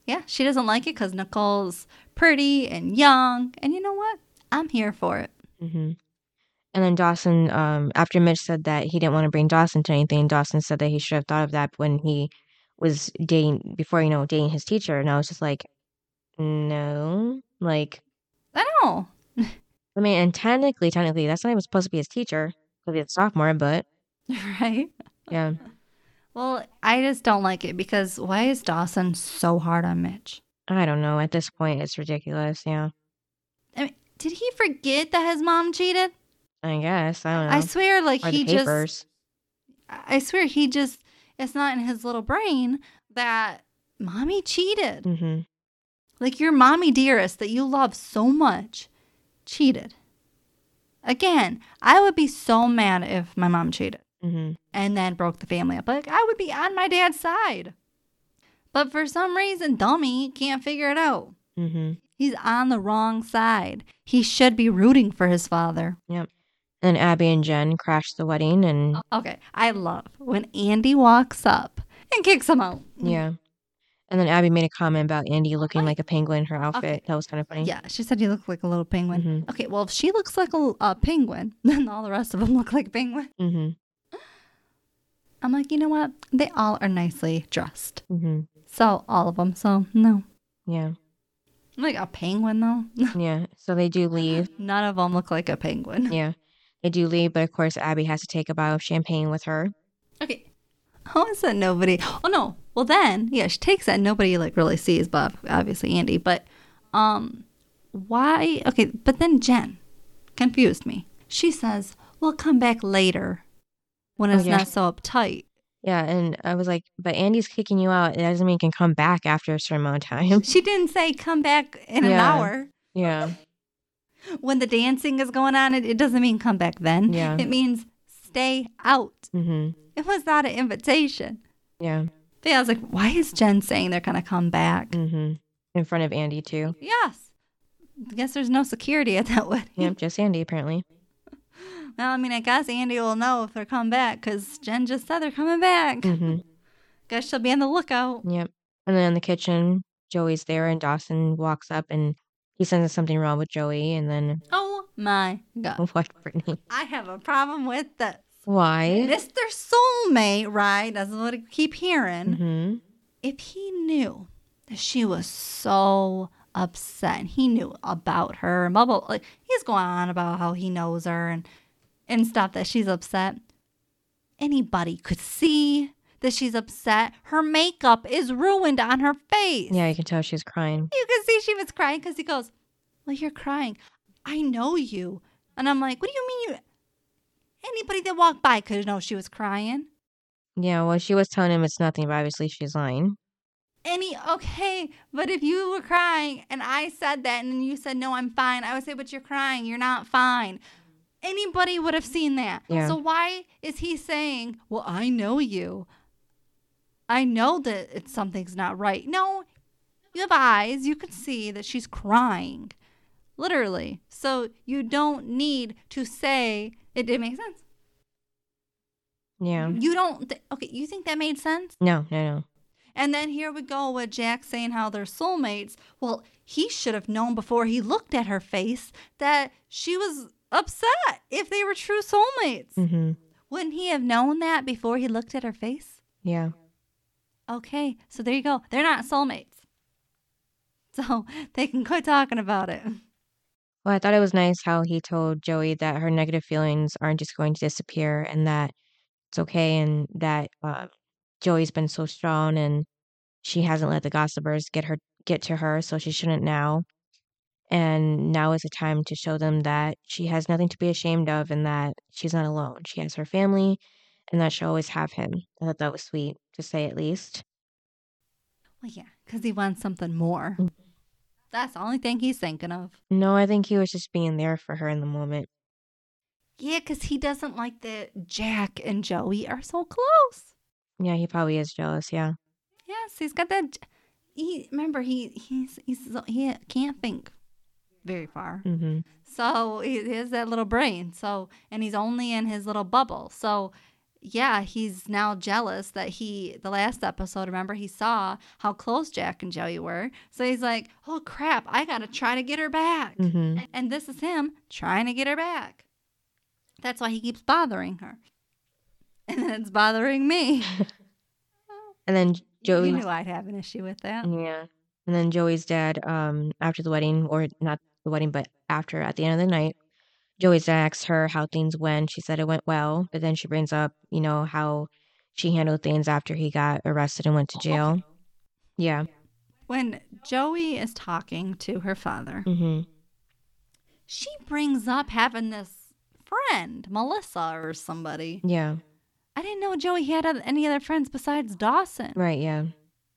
Yeah, she doesn't like it because Nicole's pretty and young. And you know what? I'm here for it. hmm And then Dawson, um, after Mitch said that he didn't want to bring Dawson to anything, Dawson said that he should have thought of that when he was dating, before, you know, dating his teacher. And I was just like, no. Like, I know. I mean, and technically, technically, that's not even supposed to be his teacher because he's a sophomore, but right? yeah. Well, I just don't like it because why is Dawson so hard on Mitch? I don't know. At this point, it's ridiculous. Yeah. Did he forget that his mom cheated? I guess. I don't know. I swear, like or he just. I swear he just, it's not in his little brain that mommy cheated. Mm-hmm. Like your mommy dearest that you love so much cheated. Again, I would be so mad if my mom cheated hmm and then broke the family up. Like I would be on my dad's side. But for some reason, dummy can't figure it out. Hmm He's on the wrong side. He should be rooting for his father. Yep. And Abby and Jen crash the wedding, and Okay, I love when Andie walks up and kicks him out. yeah. And then Abby made a comment about Andie looking like a penguin in her outfit. Okay. That was kind of funny. Yeah, she said you look like a little penguin. Mhm. Okay, well, if she looks like a, a penguin, then all the rest of them look like penguin. hmm I'm like, you know what? They all are nicely dressed. hmm So, all of them. So, no. Yeah. Like a penguin, though. Yeah. So they do leave. None of them look like a penguin. Yeah. They do leave, but of course, Abby has to take a bottle of champagne with her. Okay. How is that nobody? Oh, no. Well, then, yeah, she takes that. Nobody, like, really sees, but obviously Andie. But, um, why? Okay, but then Jen confused me. She says, we'll come back later when Oh, it's yeah. not so uptight. Yeah. And I was like, but Andie's kicking you out. It doesn't mean you can come back after a certain amount of time. She didn't say come back in an hour. yeah. When the dancing is going on, it, it doesn't mean come back then. Yeah. It means stay out. hmm It was not an invitation. Yeah. But yeah, I was like, why is Jen saying they're going to come back? hmm In front of Andie, too. Yes. I guess there's no security at that wedding. Yep. Just Andie, apparently. Well, I mean, I guess Andie will know if they're coming back because Jen just said they're coming back. hmm Guess she'll be on the lookout. Yep. And then in the kitchen, Joey's there, and Dawson walks up and he senses something wrong with Joey. And then, Oh my God. what, Brittany? I have a problem with this. Why? Mr. Soulmate, right? That's what I keep hearing. hmm If he knew that she was so upset. and He knew about her and blah blah. Like he's going on about how he knows her and and stuff that she's upset. Anybody could see that she's upset. Her makeup is ruined on her face. Yeah, you can tell she's crying. You can see she was crying because he goes, Well, you're crying. I know you. And I'm like, What do you mean you? Anybody that walked by could know she was crying. Yeah, well, she was telling him it's nothing, but obviously she's lying. Any okay, but if you were crying and I said that and you said no, I'm fine, I would say, but you're crying, you're not fine. Anybody would have seen that. Yeah. So why is he saying, "Well, I know you. I know that it's something's not right." No, you have eyes. You can see that she's crying, literally. So you don't need to say it didn't make sense. Yeah. You don't. Th- okay, you think that made sense? No, no, no. And then here we go with Jack saying how they're soulmates. Well, he should have known before he looked at her face that she was upset if they were true soulmates. Mm-hmm. Wouldn't he have known that before he looked at her face? Yeah. Okay, so there you go. They're not soulmates. So they can quit talking about it. Well, I thought it was nice how he told Joey that her negative feelings aren't just going to disappear and that it's okay and that uh, Joey's been so strong and she hasn't let the gossipers get her get to her, so she shouldn't now. And now is the time to show them that she has nothing to be ashamed of and that she's not alone. She has her family and that she'll always have him. I thought that was sweet to say at least. Well, yeah, because he wants something more. Mm. That's the only thing he's thinking of. No, I think he was just being there for her in the moment. Yeah, because he doesn't like that Jack and Joey are so close. Yeah, he probably is jealous. Yeah. Yes, he's got that. He remember he he's he's he can't think very far. Mm-hmm. So he has that little brain. So and he's only in his little bubble. So yeah, he's now jealous that he the last episode. Remember he saw how close Jack and Joey were. So he's like, oh crap, I gotta try to get her back. Mm-hmm. And this is him trying to get her back. That's why he keeps bothering her. And then it's bothering me. And then Joey. You knew I'd have an issue with that. Yeah. And then Joey's dad, um, after the wedding, or not the wedding, but after at the end of the night, Joey's asks her how things went. She said it went well, but then she brings up, you know, how she handled things after he got arrested and went to jail. Yeah. When Joey is talking to her father, Mm-hmm. she brings up having this friend, Melissa or somebody. Yeah. I didn't know Joey had any other friends besides Dawson. Right. Yeah.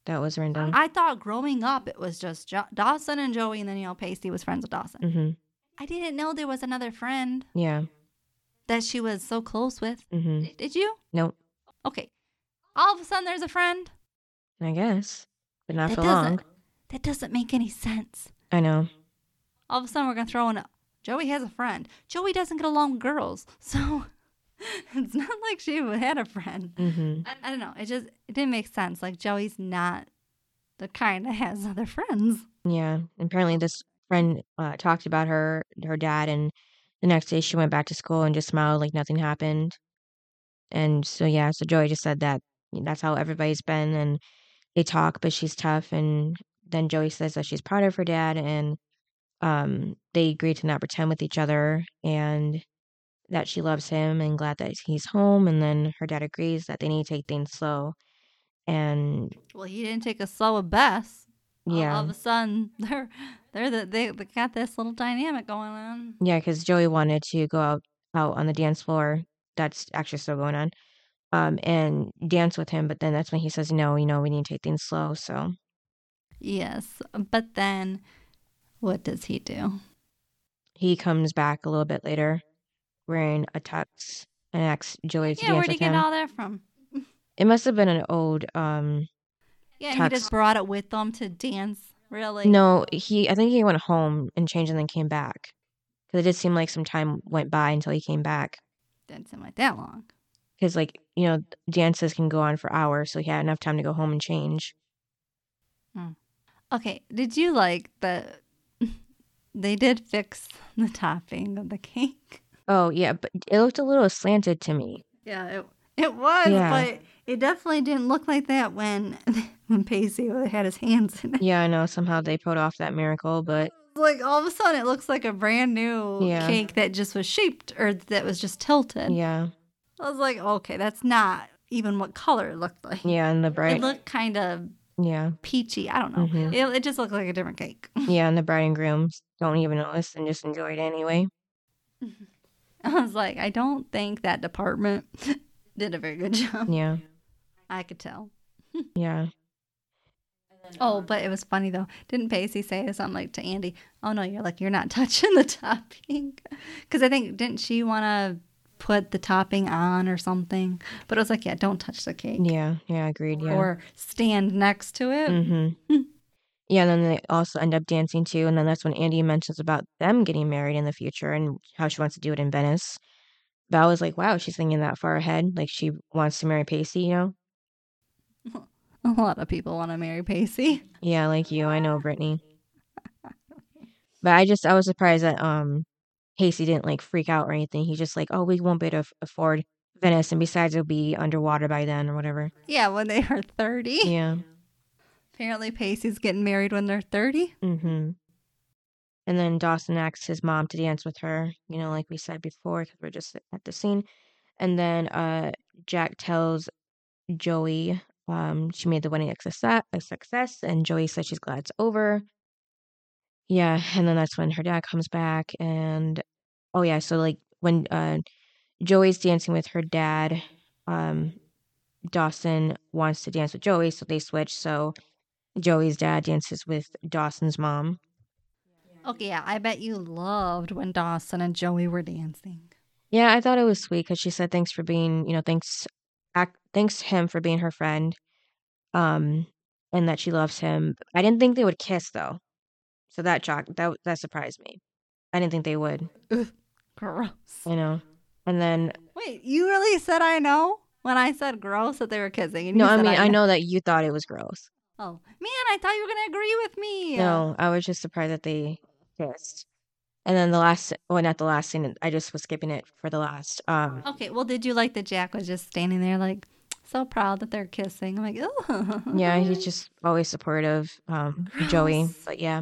That was random. I thought growing up it was just jo- Dawson and Joey, and then you know Pacey was friends with Dawson. Mm-hmm. I didn't know there was another friend Yeah. that she was so close with. Mm-hmm. Did you? Nope. Okay. All of a sudden, there's a friend. I guess, but not that for long. That doesn't make any sense. I know. All of a sudden, we're gonna throw in. A, Joey has a friend. Joey doesn't get along with girls, so it's not like she had a friend. Mm-hmm. I, I don't know. It just it didn't make sense. Like Joey's not the kind that has other friends. Yeah. Apparently, this friend uh, talked about her, her dad, and the next day she went back to school and just smiled like nothing happened. And so yeah, so Joey just said that that's how everybody's been, and they talk, but she's tough. And then Joey says that she's proud of her dad, and um, they agree to not pretend with each other, and that she loves him and glad that he's home. And then her dad agrees that they need to take things slow. And Well, he didn't take a slow with Bess. Yeah, All of a sudden, they're they're the, they they got this little dynamic going on. Yeah, because Joey wanted to go out out on the dance floor. That's actually still going on. Um, and dance with him, but then that's when he says, "No, you know, we need to take things slow." So Yes, but then what does he do? he comes back a little bit later, wearing a tux, and asks Joey to Yeah, dance where'd he get all that from? It must have been an old. Um, Yeah, he just brought it with him to dance. Really? no, he. I think he went home and changed, and then came back. Because it did seem like some time went by until he came back. didn't seem like that long. Because like you know, dances can go on for hours, so he had enough time to go home and change. Okay, did you like the? They did fix the topping of the cake. Oh yeah, but it looked a little slanted to me. Yeah, it it was, Yeah. but It definitely didn't look like that when when Pacey had his hands in it. Yeah, I know. Somehow they pulled off that miracle, but Like all of a sudden, it looks like a brand new Yeah. cake that just was shaped or that was just tilted. yeah, I was like, okay, that's not even what color it looked like. yeah, and the bright. It looked kind of yeah, peachy. I don't know. Mhm. It, it just looked like a different cake. yeah, and the bride and grooms don't even notice and just enjoy it anyway. I was like, I don't think that department did a very good job. Yeah, I could tell. yeah, Oh, but it was funny though. Didn't Pacey say something like to Andie, "Oh no, you're like you're not touching the topping," because I think didn't she want to put the topping on or something? But it was like, yeah, don't touch the cake yeah, yeah. Agreed. Yeah. or stand next to it. Mm-hmm. Yeah, and then they also end up dancing too, and then that's when Andie mentions about them getting married in the future and how she wants to do it in Venice. Val was like, "Wow, she's thinking that far ahead. Like she wants to marry Pacey, you know? A lot of people want to marry Pacey. Yeah, like you. I know, Brittany. But I just I was surprised that um Pacey didn't like freak out or anything. He just like, "Oh, we won't be able to afford Venice, and besides, it'll be underwater by then or whatever." Yeah, when they are thirty. Yeah. Apparently, Pacey's getting married when they're thirty. Mm-hmm. And then Dawson asks his mom to dance with her, you know, like we said before, because we're just at the scene. And then uh, Jack tells Joey um, she made the wedding a success, a success, and Joey says she's glad it's over. Yeah, and then that's when her dad comes back, and oh yeah, so like when uh, Joey's dancing with her dad, um, Dawson wants to dance with Joey, so they switch. So Joey's dad dances with Dawson's mom. Okay, yeah, I bet you loved when Dawson and Joey were dancing. Yeah, I thought it was sweet because she said thanks for being, you know, thanks, ac thanks him for being her friend, um, and that she loves him. I didn't think they would kiss though, so that shocked that that surprised me. I didn't think they would, Gross. you know. And then Wait, you really said I know when I said gross that they were kissing? No, I mean I know that you thought it was gross. Oh man, I thought you were gonna agree with me. No, I was just surprised that they kissed. And then the last, well, not the last scene. I just was skipping it for the last. Um, Okay, well, did you like that Jack was just standing there like so proud that they're kissing? I'm like, oh. yeah, he's just always supportive, um, Joey. But yeah,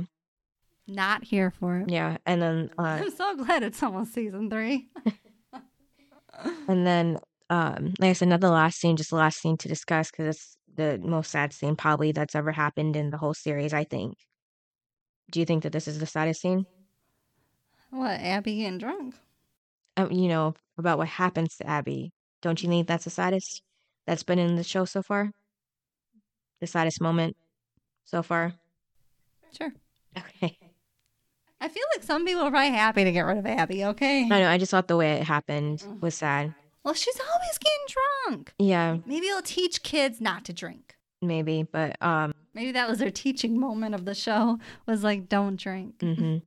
not here for it. yeah. And then, uh, I'm so glad it's almost season three. and then, um, like I said, not the last scene, just the last scene to discuss because it's the most sad scene probably that's ever happened in the whole series. I think. Do you think that this is the saddest scene? what, Abby getting drunk? Um, you know about what happens to Abby. Don't you think that's the saddest that's been in the show so far? The saddest moment so far. Sure. Okay. I feel like some people are probably happy to get rid of Abby, okay? I know. I just thought the way it happened was sad. Well, she's always getting drunk. Yeah, Maybe it'll teach kids not to drink. maybe, but um, Maybe that was her teaching moment of the show was like, don't drink. hmm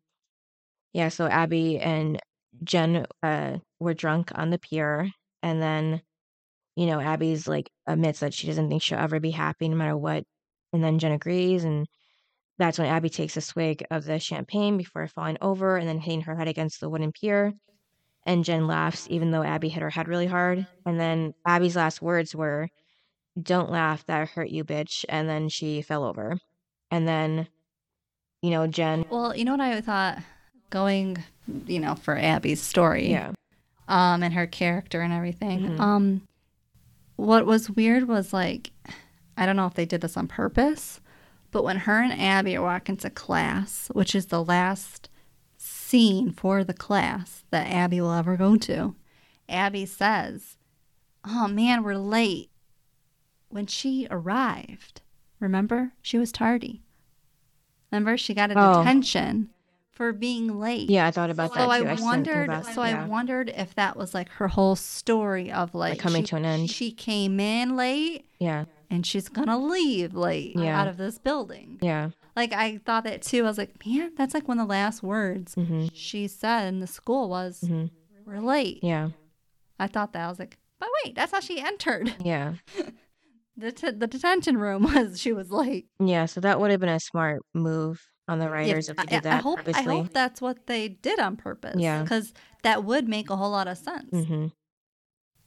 yeah. So Abby and Jen uh were drunk on the pier, and then, you know, Abby's like admits that she doesn't think she'll ever be happy no matter what, and then Jen agrees, and that's when Abby takes a swig of the champagne before falling over and then hitting her head against the wooden pier. And Jen laughs, even though Abby hit her head really hard. And then Abby's last words were, Don't laugh, that hurt you, bitch. And then she fell over. And then, you know, Jen, Well, you know what I thought going, you know, for Abby's story. yeah, um and her character and everything. Mhm. Um what was weird was like I don't know if they did this on purpose, but when her and Abby are walking to class, which is the last scene for the class that Abby will ever go to, Abby says, "Oh man, we're late." When she arrived, remember? She was tardy. Remember she got a Oh. detention for being late. yeah, I thought about So that I too. just didn't wondered. about- so yeah. I wondered if that was like her whole story of like, coming she, to an end. She came in late yeah, and she's gonna leave late Yeah. out of this building. yeah, Like I thought that too. I was like, man, that's like one of the last words hmm she said in the school was, hmm "We're late." yeah, I thought that I was like, but wait, that's how she entered yeah, the t- the detention room. Was she was late? yeah. So that would have been a smart move on the writers if, I, they did I that hope I hope that's what they did on purpose. Yeah. because that would make a whole lot of sense. hmm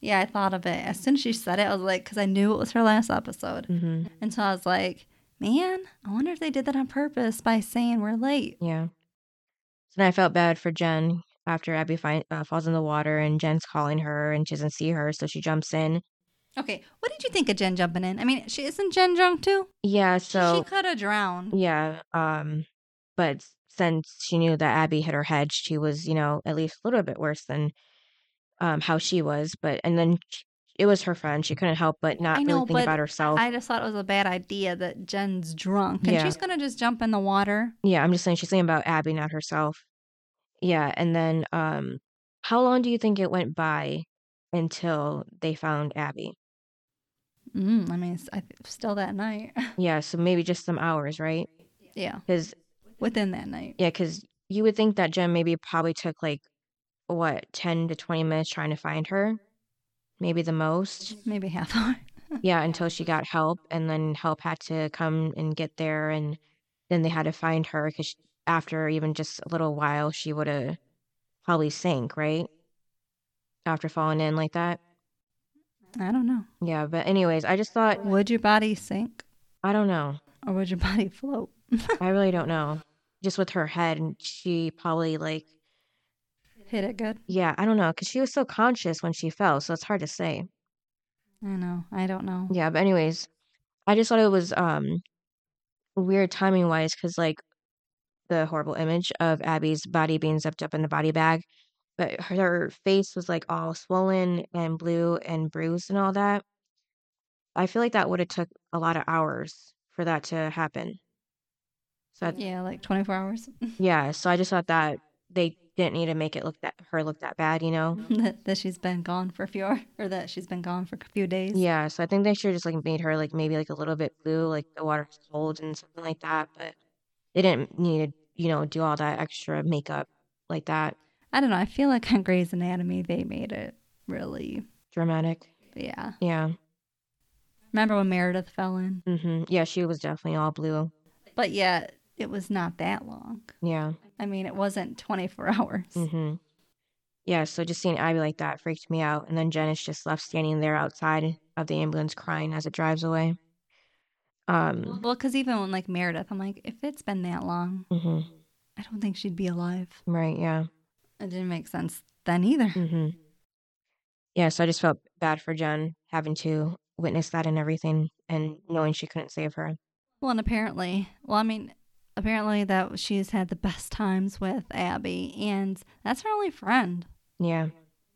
Yeah, I thought of it as soon as she said it. I was like, because I knew it was her last episode, hmm and so I was like, man, I wonder if they did that on purpose by saying we're late. Yeah. So then I felt bad for Jen after Abby find, uh, falls in the water and Jen's calling her and she doesn't see her, so she jumps in. Okay, what did you think of Jen jumping in? I mean, she isn't Jen drunk too. Yeah, so she could have drowned. yeah, um, but since she knew that Abby hit her head, she was, you know, at least a little bit worse than um how she was. But and then it was her friend; she couldn't help but not I really think about herself. I just thought it was a bad idea that Jen's drunk and Yeah. she's gonna just jump in the water. Yeah, I'm just saying she's thinking about Abby, not herself. Yeah, and then um, how long do you think it went by until they found Abby? Mm, I mean, it's, I, still that night. Yeah, so maybe just some hours, right? yeah, Because within that night. yeah, because you would think that Jen maybe probably took like what ten to twenty minutes trying to find her, maybe the most. Maybe half hour. Yeah, until she got help, and then help had to come and get there, and then they had to find her because after even just a little while, she would have probably sank, right? After falling in like that. I don't know. Yeah, but anyways, I just thought Would your body sink I don't know. or would your body float? I really don't know. Just with her head, and she probably like Hit it good. yeah, I don't know, because she was so conscious when she fell, so it's hard to say. I know. I don't know. Yeah, but anyways, I just thought it was um weird timing wise because like the horrible image of Abby's body being zipped up in the body bag, but her face was like all swollen and blue and bruised and all that. I feel like that would have took a lot of hours for that to happen. So I- Yeah, like 24 hours. yeah, so I just thought that they didn't need to make it look that her look that bad, you know. that, that she's been gone for a few hours or that she's been gone for a few days. Yeah, so I think they should have just like made her like maybe like a little bit blue, like the water's cold and something like that. But they didn't need to, you know, do all that extra makeup like that. I don't know. I feel like on Grey's Anatomy, they made it really, Dramatic. yeah. Yeah. Remember when Meredith fell in? Mm-hmm. Yeah, she was definitely all blue. But yet, it was not that long. Yeah. I mean, it wasn't 24 hours. Mm-hmm. Yeah, so just seeing Abby like that freaked me out. And then Jen is just left standing there outside of the ambulance crying as it drives away. Um, Well, because even when like Meredith, I'm like, if it's been that long, hmm I don't think she'd be alive. right, yeah. It didn't make sense then either. Mm-hmm. Yeah, so I just felt bad for Jen having to witness that and everything and knowing she couldn't save her. Well, and apparently, well, I mean, apparently that she's had the best times with Abby, and that's her only friend. Yeah,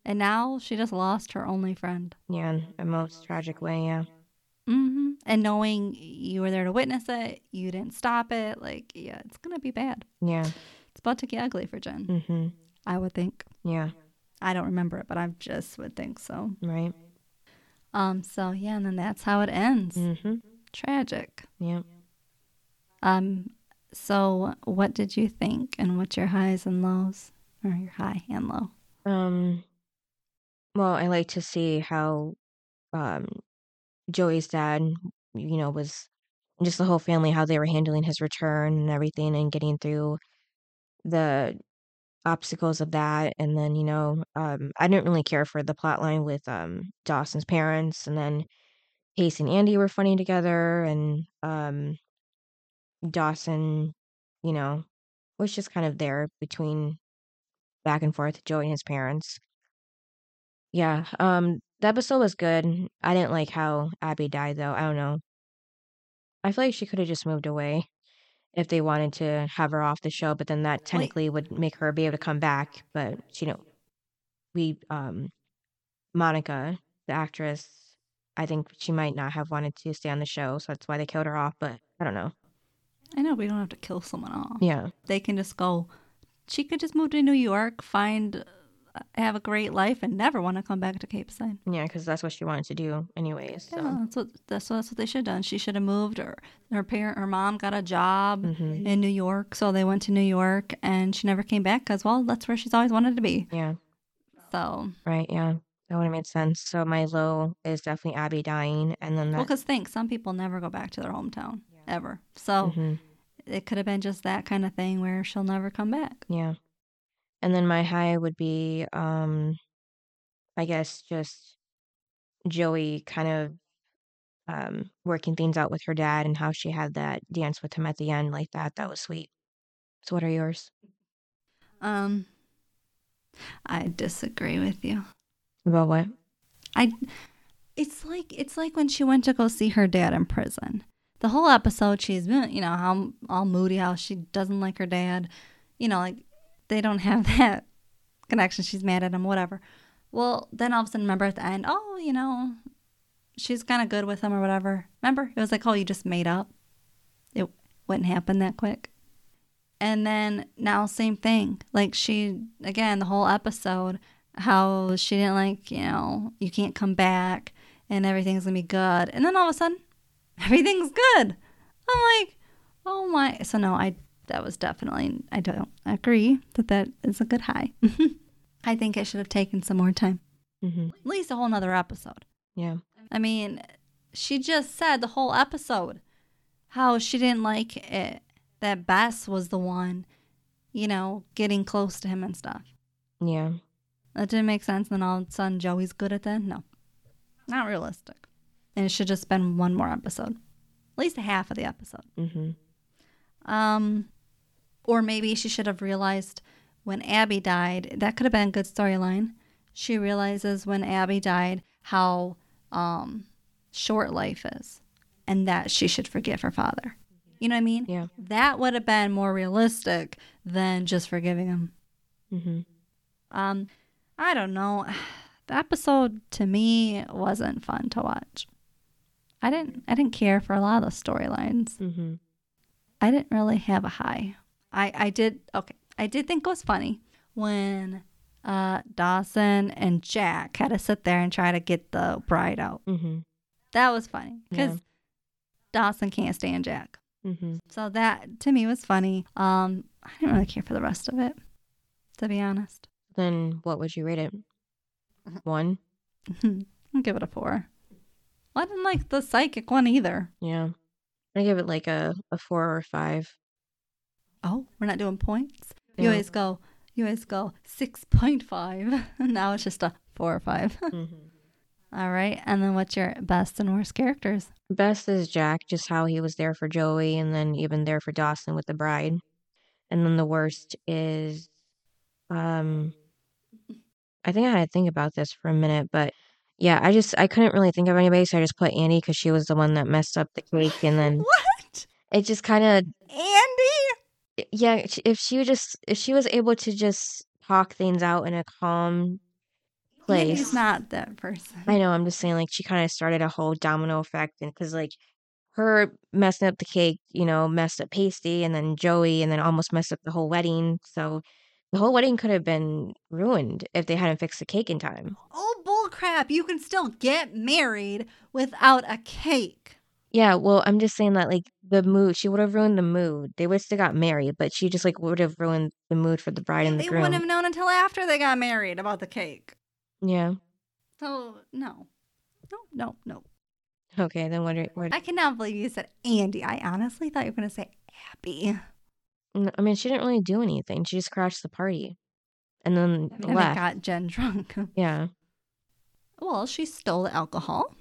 And now she just lost her only friend. yeah, in a most tragic way, yeah. Mm-hmm. And knowing you were there to witness it, you didn't stop it. Like, yeah, it's gonna be bad. Yeah. It's about to get ugly for Jen. Mm-hmm. I would think. Yeah, I don't remember it, but I just would think so. right. Um. So yeah, and then that's how it ends. Mm-hmm. Tragic. Yeah. Um. So what did you think, and what's your highs and lows, or your high and low? Um well, I like to see how um Joey's dad, you know, was just the whole family how they were handling his return and everything and getting through the obstacles of that and then, you know, um I didn't really care for the plot line with um Dawson's parents and then Pace and Andie were funny together and um Dawson, you know, was just kind of there between back and forth Joey and his parents. Yeah, um the episode was good. I didn't like how Abby died though. I don't know. I feel like she could have just moved away if they wanted to have her off the show, but then that technically would make her be able to come back, but you know, we um Monica, the actress, I think she might not have wanted to stay on the show, so that's why they killed her off, but I don't know. I know we don't have to kill someone off. Yeah. They can just go. She could just move to New York, find, uh, have a great life, and never want to come back to Capeside. Yeah, because that's what she wanted to do anyways. So Yeah, that's what that's what, that's what they should have done. She should have moved. Or her parent, her mom got a job Mhm. in New York, so they went to New York, and she never came back because well, that's where she's always wanted to be. yeah. So Right, yeah. That would have made sense. So my low is definitely Abby dying, and then well, because think some people never go back to their hometown ever. So Mhm, it could have been just that kind of thing where she'll never come back. yeah. And then my high would be, um, I guess just Joey kind of um, working things out with her dad and how she had that dance with him at the end like that. That was sweet. So, what are yours? Um, I disagree with you. About what? I it's like it's like when she went to go see her dad in prison. The whole episode she's you know, how all moody, how she doesn't like her dad. You know, like they don't have that connection. She's mad at him, whatever. Well, then all of a sudden, remember at the end, oh, you know, she's kind of good with him or whatever. Remember? It was like, oh, you just made up. It wouldn't happen that quick. And then now, same thing. Like she, again, the whole episode, how she didn't like, you know, you can't come back and everything's gonna be good. And then all of a sudden, everything's good. I'm like, oh my. So no, I that was definitely I don't agree that that is a good high. I think I should have taken some more time, Mm-hmm. at least a whole nother episode. Yeah. I mean, she just said the whole episode how she didn't like it that Bess was the one, you know, getting close to him and stuff. Yeah. That didn't make sense. Then all of a sudden, Joey's good at that. No, not realistic. And it should just been one more episode, at least a half of the episode. Mm-hmm. Um, or maybe she should have realized when Abby died. That could have been a good storyline. She realizes when Abby died how um, short life is, and that she should forgive her father. You know what I mean? Yeah. That would have been more realistic than just forgiving him. Mm-hmm. Um, I don't know. The episode to me wasn't fun to watch. I didn't. I didn't care for a lot of the storylines. Mm-hmm. I didn't really have a high. I I did okay. I did think it was funny when uh Dawson and Jack had to sit there and try to get the bride out. Mm-hmm. That was funny because Yeah. Dawson can't stand Jack. Mm-hmm. So that to me was funny. Um, I didn't really care for the rest of it, to be honest. Then what would you rate it? One? I'll give it a four. Well, I didn't like the psychic one either. Yeah. I give it like a, a four or five. Oh, we're not doing points. You Yeah. always go. You always go six point five. now it's just a four or five. Mm-hmm. All right, and then what's your best and worst characters? Best is Jack, just how he was there for Joey and then even there for Dawson with the bride. And then the worst is um I think I had to think about this for a minute, but yeah, I just I couldn't really think of anybody, so I just put Annie because she was the one that messed up the cake, and then What, it just kind of Andie? yeah. If she would just if she was able to just talk things out in a calm place, Andie's not that person. I know. I'm just saying, like, she kind of started a whole domino effect, and because like her messing up the cake, you know, messed up Pacey, and then Joey, and then almost messed up the whole wedding. So the whole wedding could have been ruined if they hadn't fixed the cake in time. Oh bullcrap! You can still get married without a cake. Yeah, well, I'm just saying that like the mood, she would have ruined the mood. They would still got married, but she just like would have ruined the mood for the bride and the groom. They wouldn't have known until after they got married about the cake. Yeah. So no, no, no, no. Okay, then what? Are, what? I cannot believe you said Andie. I honestly thought you were going to say Abby. N- I mean, she didn't really do anything. She just crashed the party, and then And left. got Jen drunk. yeah, well, she stole the alcohol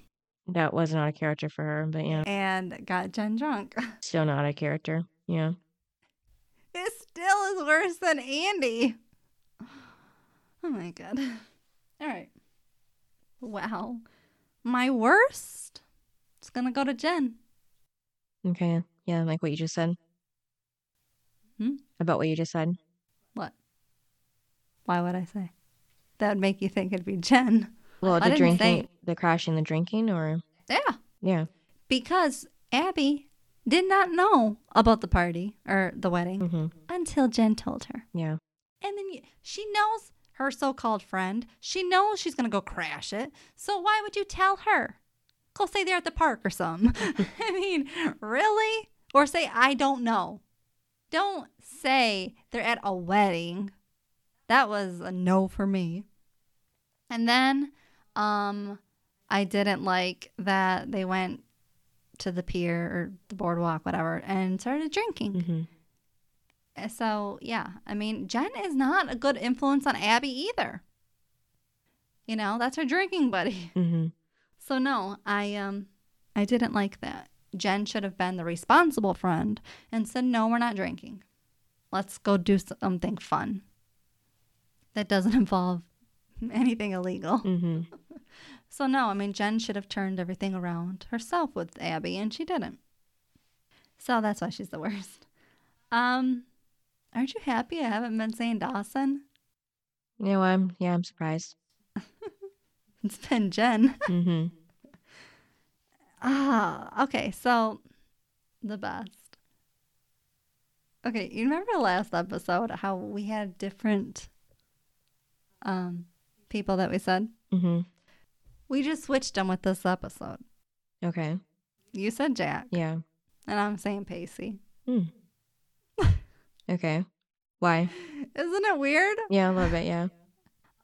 that was not a character for her, but yeah. and got Jen drunk. Still not a character. Yeah. It still is worse than Andie. Oh my god. All right. Wow. My worst? It's going to go to Jen. Okay. Yeah, like what you just said. Hmm? About what you just said. What? Why would I say? That would make you think it'd be Jen. Well, the drinking, say- the crashing, the drinking, or Yeah. yeah. Because Abby did not know about the party or the wedding hmm until Jen told her. Yeah. And then you, she knows her so called friend. She knows she's going to go crash it. So why would you tell her? Go say they're at the park or something. I mean, really? Or say, I don't know. Don't say they're at a wedding. That was a no for me. And then um, I didn't like that they went to the pier or the boardwalk, whatever, and started drinking. hmm So, yeah, I mean, Jen is not a good influence on Abby either. You know, that's her drinking buddy. hmm So no, I um I didn't like that. Jen should have been the responsible friend and said, "No, we're not drinking. Let's go do something fun." That doesn't involve anything illegal. Mm-hmm. So no, I mean Jen should have turned everything around herself with Abby and she didn't. So that's why she's the worst. Um aren't you happy I haven't been saying Dawson? You know, I'm yeah, I'm surprised. It's been Jen. Mm-hmm. Ah, okay. So the best. Okay, you remember last episode how we had different um people that we said? Mm-hmm. We just switched them with this episode. Okay. You said Jack, Yeah. and I'm saying Pacey. Hmm. okay. Why? Isn't it weird? Yeah, a little bit. Yeah.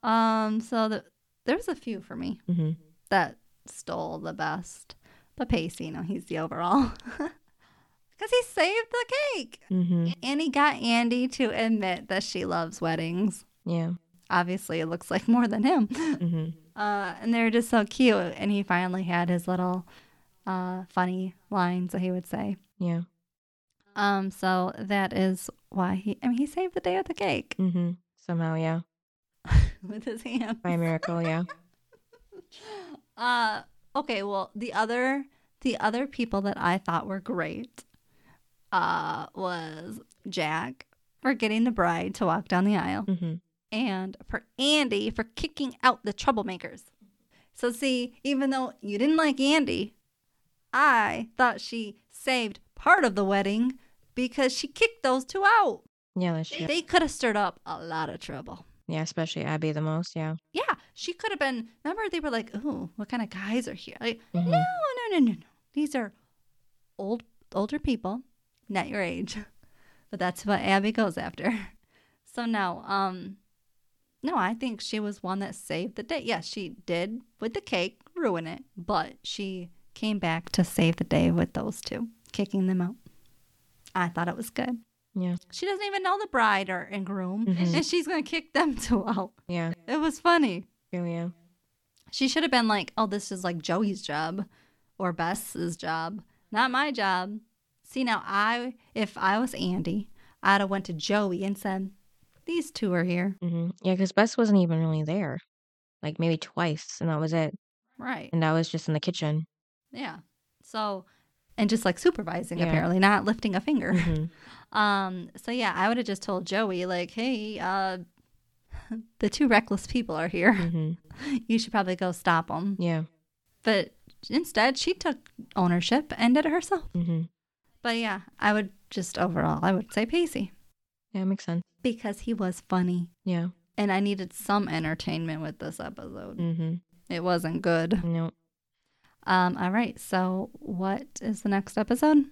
Um, so the, there's a few for me Mm-hmm. that stole the best, but Pacey, you know, he's the overall because he saved the cake, Mm-hmm. and he got Andie to admit that she loves weddings. Yeah. Obviously, it looks like more than him. Mm-hmm. Uh, and they're just so cute. And he finally had his little uh, funny lines that he would say. Yeah. Um, so that is why he. I mean, he saved the day with the cake Mm-hmm. Somehow, yeah. with his hand. By a miracle, yeah. Uh, okay. Well, the other the other people that I thought were great, uh, was Jack for getting the bride to walk down the aisle, Mm-hmm. and for Andie for kicking out the troublemakers. So see, even though you didn't like Andie, I thought she saved part of the wedding because she kicked those two out. Yeah, that's true. They could have stirred up a lot of trouble. Yeah, especially Abby the most. Yeah. Yeah, she could have been. Remember, they were like, "Ooh, what kind of guys are here?" Like, Mhm. no, no, no, no, no. These are old, older people, not your age. But that's what Abby goes after. So no, um, no, I think she was one that saved the day. Yes, she did with the cake ruin it, but she came back to save the day with those two, kicking them out. I thought it was good. Yeah. She doesn't even know the bride or and groom, Mhm. and she's gonna kick them two out. Yeah. It was funny. True, yeah. She should have been like, "Oh, this is like Joey's job or Bess's job, not my job." See now, I if I was Andie, I'd have went to Joey and said, "These two are here." Mm-hmm. Yeah, because Bess wasn't even really there. Like maybe twice, and that was it. Right. And that was just in the kitchen. Yeah. So, and just like supervising Yeah. apparently, not lifting a finger. Mm-hmm. Um. So yeah, I would have just told Joey like, "Hey, uh, the two reckless people are here. Mm-hmm. You should probably go stop them." Yeah. But instead, she took ownership and did it herself. Mm-hmm. But yeah, I would just overall, I would say Pacey Yeah, makes sense. because he was funny. Yeah. And I needed some entertainment with this episode. Mm-hmm. It wasn't good. No. Um, all right. So, what is the next episode?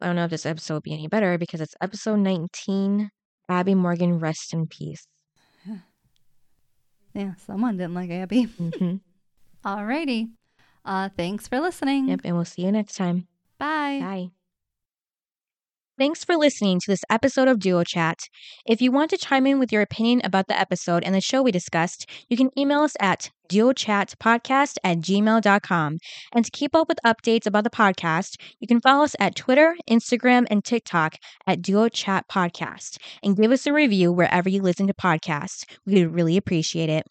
I don't know if this episode will be any better because it's episode 19. Abby Morgan, rest in peace. Yeah, someone didn't like Abby. Mm-hmm. All righty. Uh, thanks for listening. Yep, and we'll see you next time. Bye. Bye. Thanks for listening to this episode of Duo Chat. If you want to chime in with your opinion about the episode and the show we discussed, you can email us at duochatpodcast at gmail.com. And to keep up with updates about the podcast, you can follow us at Twitter, Instagram, and TikTok at Duo Chat Podcast and give us a review wherever you listen to podcasts. We would really appreciate it.